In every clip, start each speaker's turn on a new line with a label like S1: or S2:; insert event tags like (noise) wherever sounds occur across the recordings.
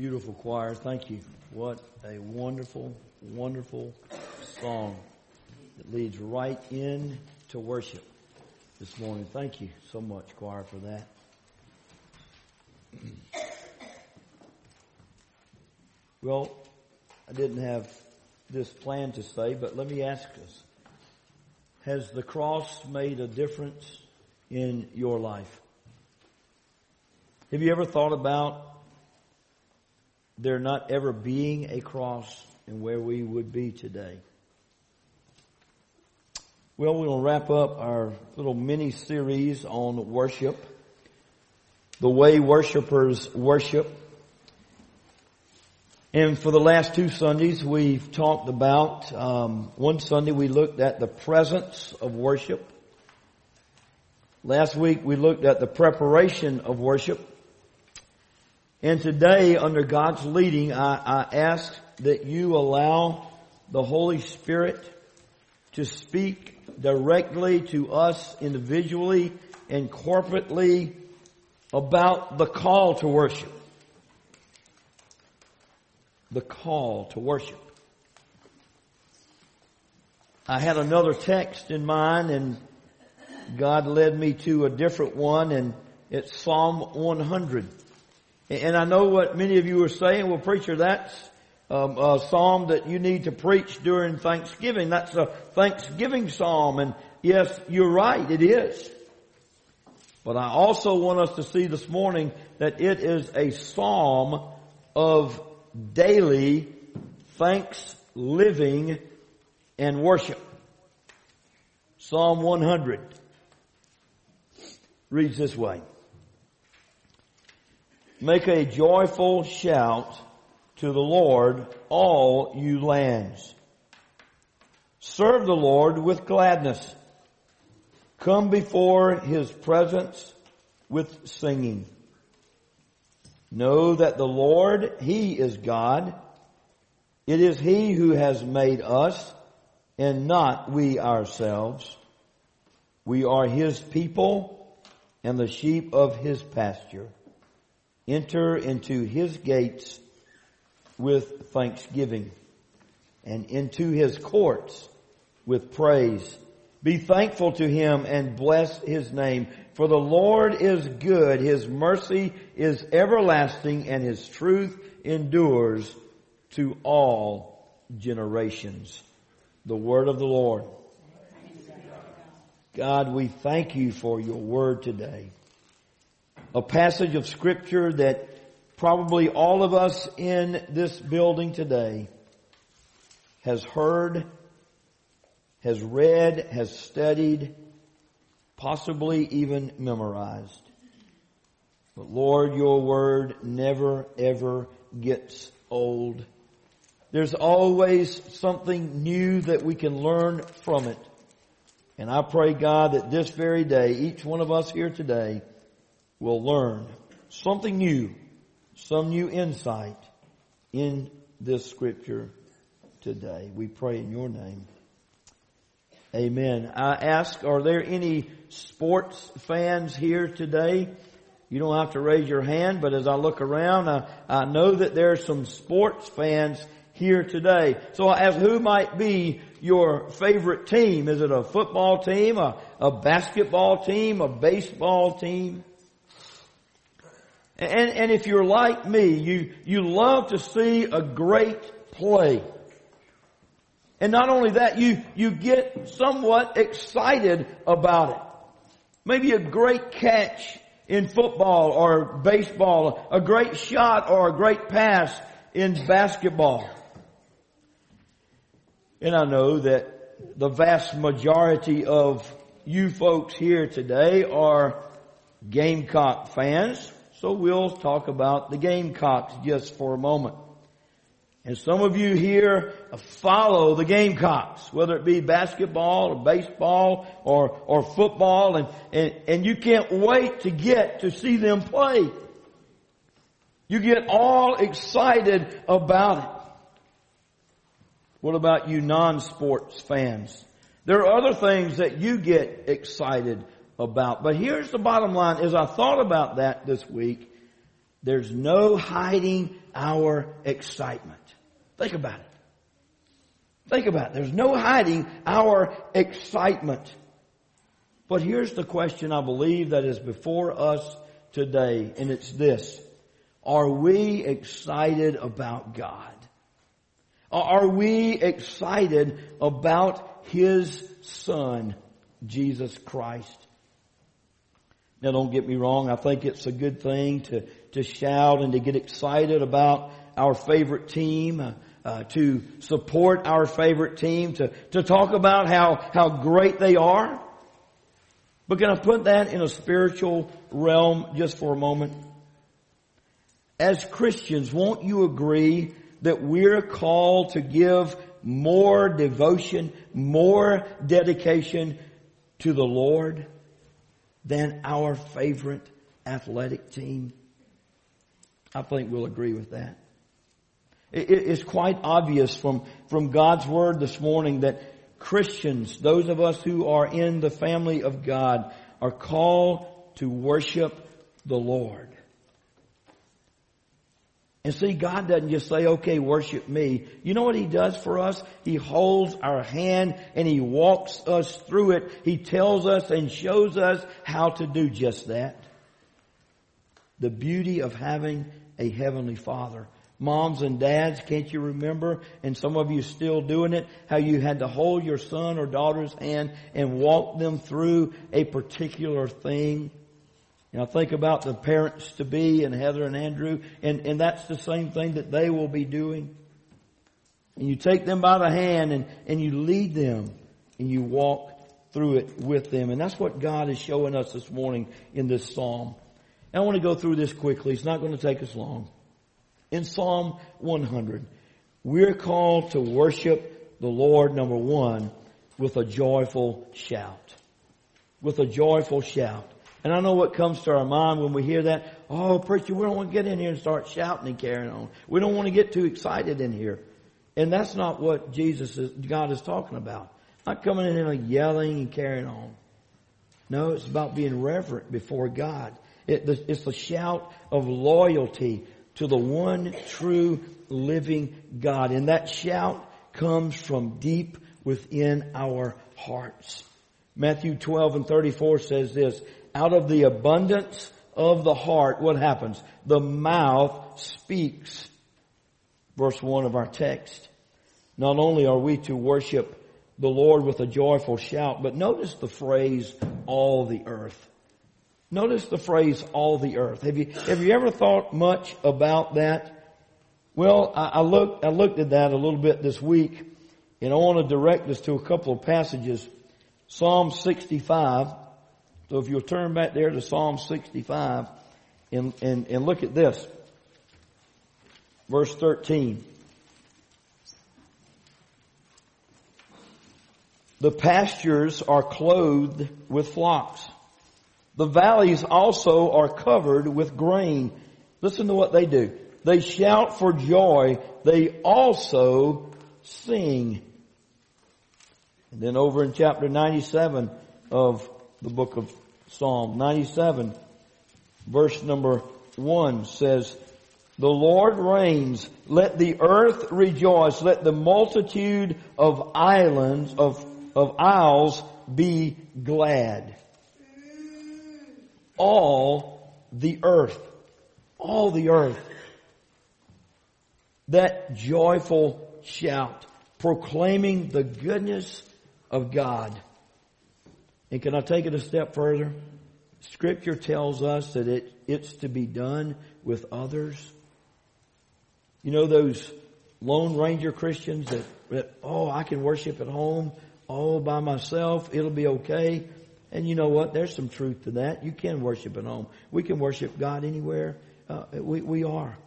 S1: Beautiful choir. Thank you. What a wonderful, wonderful song that leads right in to worship this morning. Thank you so much, choir, for that. (clears throat) Well, I didn't have this plan to say, but let me ask us. Has the cross made a difference in your life? Have you ever thought about there not ever being a cross and where we would be today? Well, we'll wrap up our little mini series on worship. The way worshipers worship. And for the last two Sundays, we've talked about, um, one Sunday we looked at the presence of worship. Last week we looked at the preparation of worship. And today, under God's leading, I, I ask that you allow the Holy Spirit to speak directly to us individually and corporately about the call to worship the call to worship. I had another text in mind and God led me to a different one and it's Psalm 100. And I know what many of you are saying, well preacher, that's um, a psalm that you need to preach during Thanksgiving. That's a Thanksgiving psalm and yes, you're right, it is. But I also want us to see this morning that it is a psalm of daily thanks living and worship. Psalm 100 reads this way. Make a joyful shout to the Lord, all you lands. Serve the Lord with gladness. Come before his presence with singing. Know that the Lord, He is God. It is He who has made us and not we ourselves. We are His people and the sheep of His pasture. Enter into His gates with thanksgiving and into His courts with praise. Be thankful to Him and bless His name. For the Lord is good, His mercy is everlasting, and His truth endures to all generations. The word of the Lord. God, we thank you for your word today. A passage of scripture that probably all of us in this building today has heard, has read, has studied, possibly even memorized. But Lord, your word never ever gets old. There's always something new that we can learn from it. And I pray God that this very day, each one of us here today will learn something new, some new insight in this scripture today. We pray in your name. Amen. I ask, are there any sports fans here today? You don't have to raise your hand, but as I look around, I, I know that there are some sports fans here today. So I ask, who might be your favorite team? Is it a football team, a, a basketball team, a baseball team? And, and if you're like me, you, you love to see a great play. And not only that, you, you get somewhat excited about it. Maybe a great catch in football or baseball, a great shot or a great pass in basketball. And I know that the vast majority of you folks here today are Gamecock fans, so we'll talk about the Gamecocks just for a moment. And some of you here uh, follow the Gamecocks, whether it be basketball or baseball or, or football, and, and, and you can't wait to get to see them play. You get all excited about it. What about you non-sports fans? There are other things that you get excited about. But here's the bottom line. As I thought about that this week, There's no hiding our excitement. Think about it. Think about it. There's no hiding our excitement. But here's the question I believe that is before us today, and it's this. Are we excited about God? Are we excited about His Son, Jesus Christ? Now don't get me wrong, I think it's a good thing to, to shout and to get excited about our favorite team, uh, uh, to support our favorite team, to, to talk about how, how great they are. But can I put that in a spiritual realm just for a moment? As Christians, won't you agree that we're called to give more devotion, more dedication to the Lord than our favorite athletic team? I think we'll agree with that. It's quite obvious from, from God's Word this morning that Christians, those of us who are in the family of God, are called to worship the Lord. And see, God doesn't just say, okay, worship me. You know what He does for us? He holds our hand and He walks us through it. He tells us and shows us how to do just that. The beauty of having a Heavenly Father. Moms and dads, can't you remember? And some of you still doing it, how you had to hold your son or daughter's hand and walk them through a particular thing. You know, think about the parents to be and Heather and Andrew, and, and that's the same thing that they will be doing. And you take them by the hand and, and you lead them and you walk through it with them. And that's what God is showing us this morning in this psalm. And I want to go through this quickly. It's not going to take us long. In Psalm 100, we're called to worship the Lord, number one, with a joyful shout. With a joyful shout. And I know what comes to our mind when we hear that. Oh, preacher, we don't want to get in here and start shouting and carrying on. We don't want to get too excited in here. And that's not what Jesus is, God is talking about. Not coming in here yelling and carrying on. No, it's about being reverent before God. It, it's the shout of loyalty to the one true living God. And that shout comes from deep within our hearts. Matthew 12 and 34 says this, out of the abundance of the heart, what happens? The mouth speaks. Verse 1 of our text. Not only are we to worship the Lord with a joyful shout, but notice the phrase, all the earth. Notice the phrase, all the earth. Have you, have you ever thought much about that? Well, I, I looked, I looked at that a little bit this week, and I want to direct us to a couple of passages. Psalm 65, so if you'll turn back there to Psalm 65 and, and, and look at this. Verse 13. The pastures are clothed with flocks. The valleys also are covered with grain. Listen to what they do. They shout for joy. They also sing. And then over in chapter 97 of the book of Psalm 97 verse number 1 says, The Lord reigns. Let the earth rejoice. Let the multitude of islands, of, of isles be glad. All the earth. All the earth. That joyful shout proclaiming the goodness of God. And can I take it a step further? Scripture tells us that it, it's to be done with others. You know those Lone Ranger Christians that, that, oh, I can worship at home all by myself. It'll be okay. And you know what? There's some truth to that. You can worship at home. We can worship God anywhere. Uh, we, we are.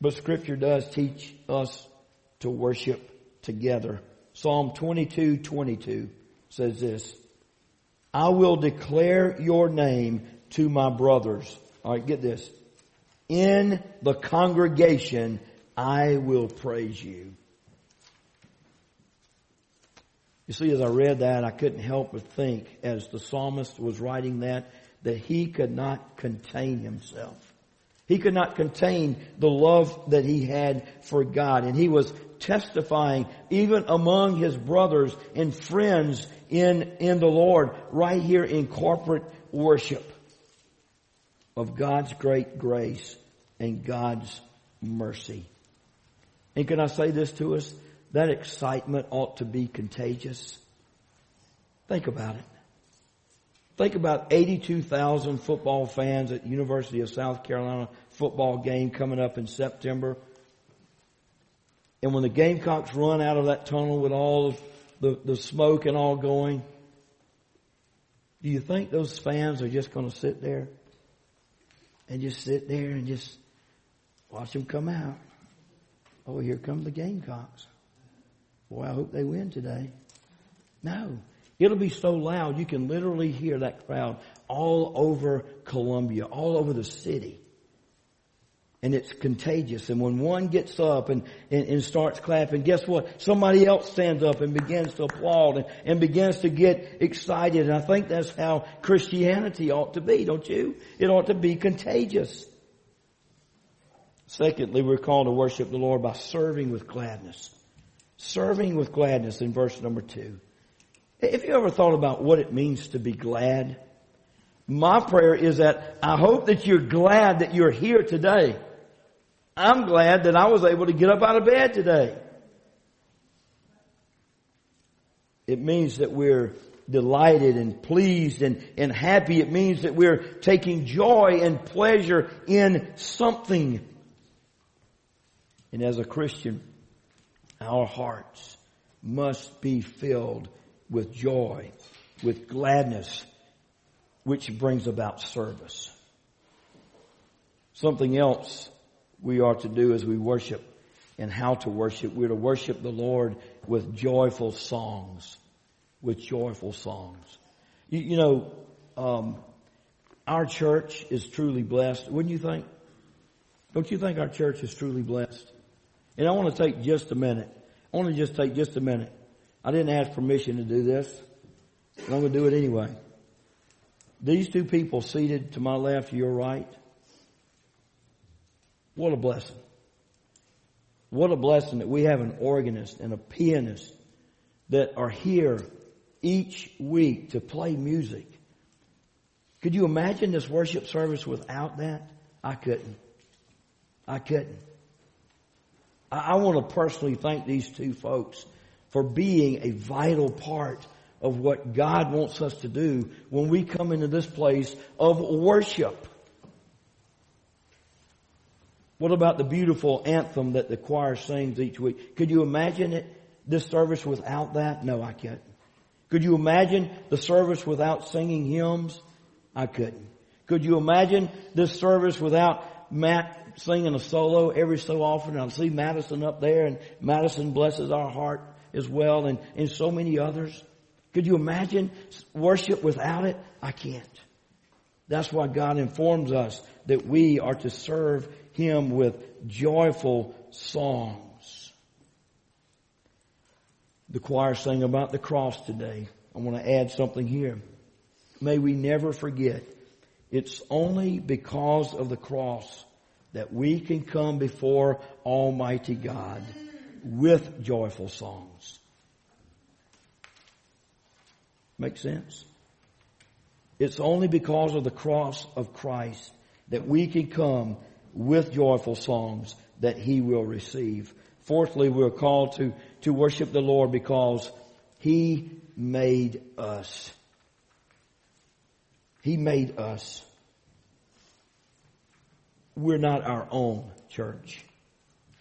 S1: But scripture does teach us to worship together. Psalm 22, 22 says this, I will declare your name to my brothers. All right, get this. In the congregation, I will praise you. You see, as I read that, I couldn't help but think, as the psalmist was writing that, that he could not contain himself. He could not contain the love that he had for God. And he was testifying even among his brothers and friends in, in the Lord right here in corporate worship of God's great grace and God's mercy. And can I say this to us? That excitement ought to be contagious. Think about it. Think about 82,000 football fans at University of South Carolina football game coming up in September. And when the Gamecocks run out of that tunnel with all of the, the smoke and all going, do you think those fans are just going to sit there and just sit there and just watch them come out? Oh, here come the Gamecocks. Boy, I hope they win today. No. It'll be so loud you can literally hear that crowd all over Columbia, all over the city. And it's contagious. And when one gets up and, and, and starts clapping, guess what? Somebody else stands up and begins to applaud and, and begins to get excited. And I think that's how Christianity ought to be, don't you? It ought to be contagious. Secondly, we're called to worship the Lord by serving with gladness. Serving with gladness in verse number two. If you ever thought about what it means to be glad, my prayer is that I hope that you're glad that you're here today. I'm glad that I was able to get up out of bed today. It means that we're delighted and pleased and, and happy. It means that we're taking joy and pleasure in something. And as a Christian, our hearts must be filled with joy, with gladness, which brings about service. Something else we are to do as we worship and how to worship. We're to worship the Lord with joyful songs. With joyful songs. You, you know, um, our church is truly blessed. Wouldn't you think? Don't you think our church is truly blessed? And I want to take just a minute. I want to just take just a minute I didn't ask permission to do this, but I'm going to do it anyway. These two people seated to my left, your right, what a blessing. What a blessing that we have an organist and a pianist that are here each week to play music. Could you imagine this worship service without that? I couldn't. I couldn't. I, I want to personally thank these two folks for being a vital part of what God wants us to do when we come into this place of worship. What about the beautiful anthem that the choir sings each week? Could you imagine it, this service without that? No, I couldn't. Could you imagine the service without singing hymns? I couldn't. Could you imagine this service without Matt singing a solo every so often? I see Madison up there and Madison blesses our heart as well and, and so many others. Could you imagine worship without it? I can't. That's why God informs us that we are to serve Him with joyful songs. The choir sang about the cross today. I want to add something here. May we never forget it's only because of the cross that we can come before Almighty God with joyful songs. Make sense? It's only because of the cross of Christ that we can come with joyful songs that He will receive. Fourthly, we're called to, to worship the Lord because He made us. He made us. We're not our own church.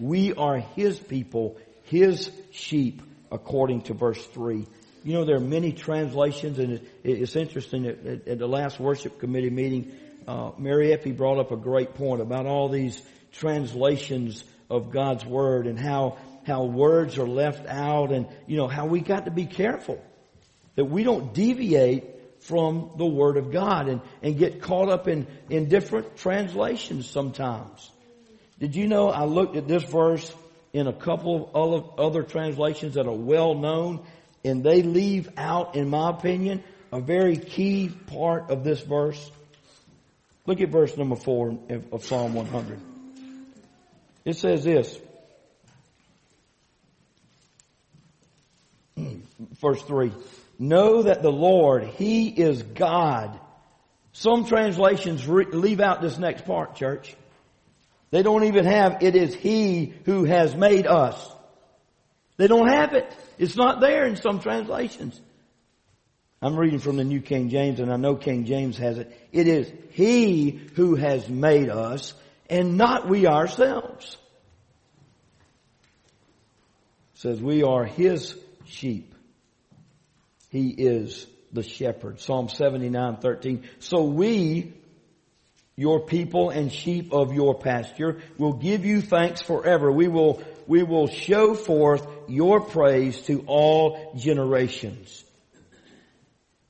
S1: We are His people, His sheep, according to verse 3. You know, there are many translations, and it's interesting. At, the last worship committee meeting, uh, Mary Effie brought up a great point about all these translations of God's Word and how, how words are left out and, you know, how we got to be careful that we don't deviate from the Word of God and, and get caught up in, in different translations sometimes. Did you know I looked at this verse in a couple of other translations that are well known and they leave out, in my opinion, a very key part of this verse. Look at verse number four of Psalm 100. It says this. (clears throat) Verse three. Know that the Lord, He is God. Some translations re- leave out this next part, church. They don't even have, it is He who has made us. They don't have it. It's not there in some translations. I'm reading from the New King James and I know King James has it. It is He who has made us and not we ourselves. It says we are His sheep. He is the shepherd. Psalm 79, 13. So we, your people and sheep of your pasture, will give you thanks forever. We will, we will show forth your praise to all generations.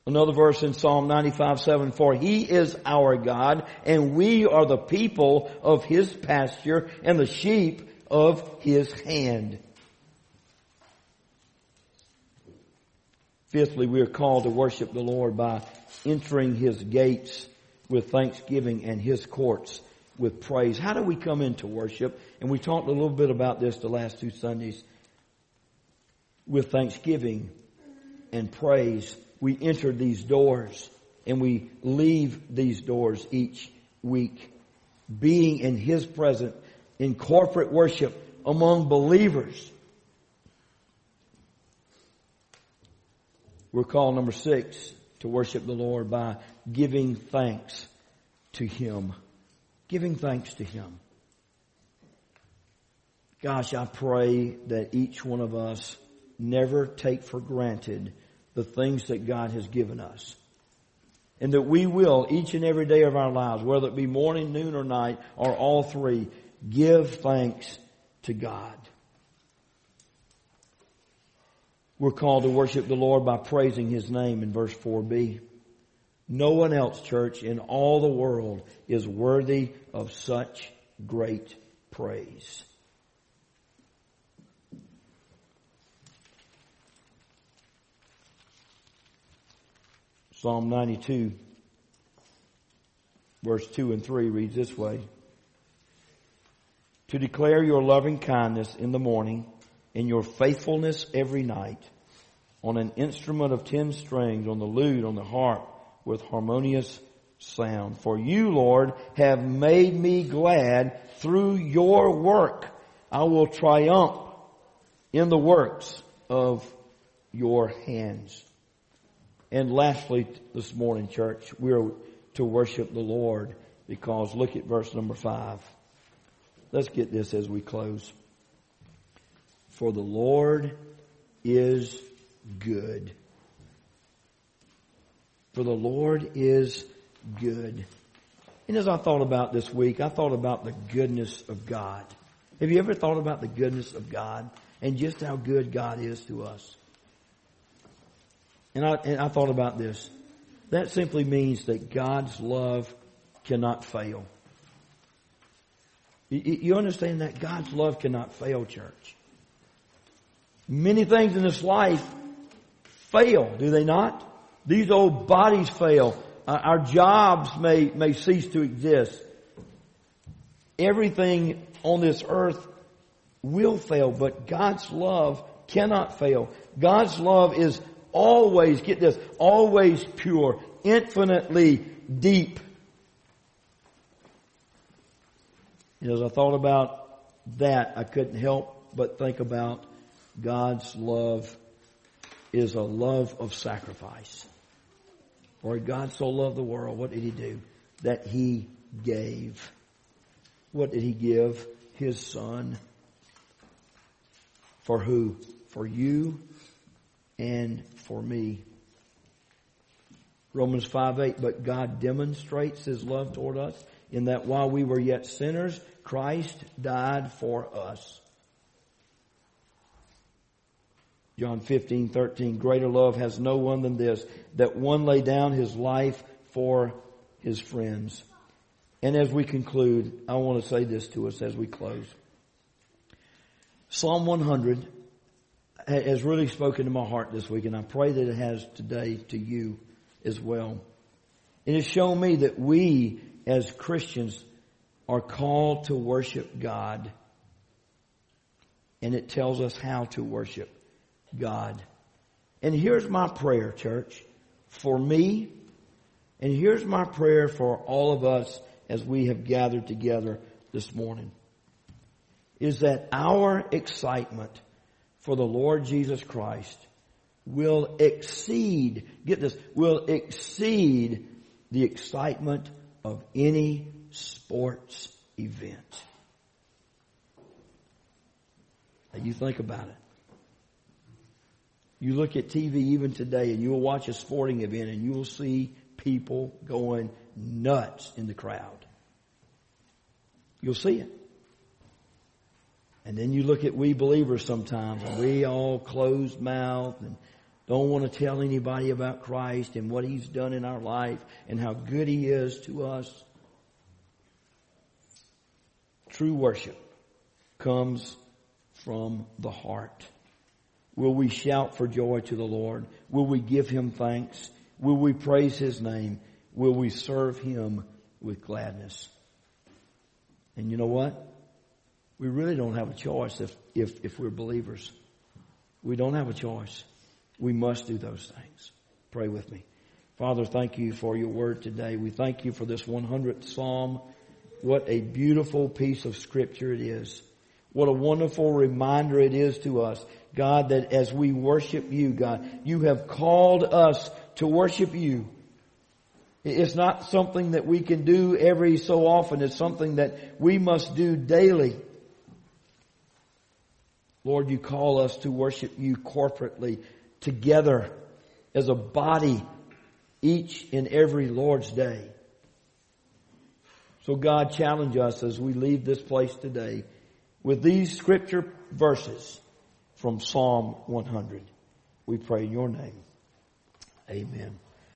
S1: Another verse in Psalm 95, 7, for he is our God and we are the people of his pasture and the sheep of his hand. Fifthly, we are called to worship the Lord by entering His gates with thanksgiving and His courts with praise. How do we come into worship? And we talked a little bit about this the last two Sundays. With thanksgiving and praise, we enter these doors and we leave these doors each week. Being in His presence in corporate worship among believers We're called number six to worship the Lord by giving thanks to Him. Giving thanks to Him. Gosh, I pray that each one of us never take for granted the things that God has given us. And that we will, each and every day of our lives, whether it be morning, noon, or night, or all three, give thanks to God. We're called to worship the Lord by praising His name in verse 4b. No one else, church, in all the world is worthy of such great praise. Psalm 92, verse 2 and 3 reads this way. To declare your loving kindness in the morning in your faithfulness every night on an instrument of ten strings, on the lute, on the harp, with harmonious sound. For you, Lord, have made me glad through your work. I will triumph in the works of your hands. And lastly, this morning, church, we are to worship the Lord because look at verse number five. Let's get this as we close. For the Lord is good. For the Lord is good. And as I thought about this week, I thought about the goodness of God. Have you ever thought about the goodness of God and just how good God is to us? And I, and I thought about this. That simply means that God's love cannot fail. You, you understand that? God's love cannot fail, church. Many things in this life fail, do they not? These old bodies fail. Uh, our jobs may, may cease to exist. Everything on this earth will fail, but God's love cannot fail. God's love is always, get this, always pure, infinitely deep. And as I thought about that, I couldn't help but think about God's love is a love of sacrifice. For God so loved the world, what did he do? That he gave. What did he give? His son. For who? For you and for me. Romans 5 8, but God demonstrates his love toward us in that while we were yet sinners, Christ died for us. John 15, 13, greater love has no one than this, that one lay down his life for his friends. And as we conclude, I want to say this to us as we close. Psalm 100 has really spoken to my heart this week, and I pray that it has today to you as well. It has shown me that we as Christians are called to worship God. And it tells us how to worship God. And here's my prayer, church, for me, and here's my prayer for all of us as we have gathered together this morning, is that our excitement for the Lord Jesus Christ will exceed, get this, will exceed the excitement of any sports event. Now you think about it. You look at TV even today and you'll watch a sporting event and you will see people going nuts in the crowd. You'll see it. And then you look at we believers sometimes and we all closed mouth and don't want to tell anybody about Christ and what He's done in our life and how good He is to us. True worship comes from the heart. Will we shout for joy to the Lord? Will we give Him thanks? Will we praise His name? Will we serve Him with gladness? And you know what? We really don't have a choice if, if, if we're believers. We don't have a choice. We must do those things. Pray with me. Father, thank you for your word today. We thank you for this 100th Psalm. What a beautiful piece of scripture it is. What a wonderful reminder it is to us, God, that as we worship you, God, you have called us to worship you. It's not something that we can do every so often. It's something that we must do daily. Lord, you call us to worship you corporately together as a body each and every Lord's day. So God challenge us as we leave this place today with these scripture verses from Psalm 100. We pray in your name. Amen.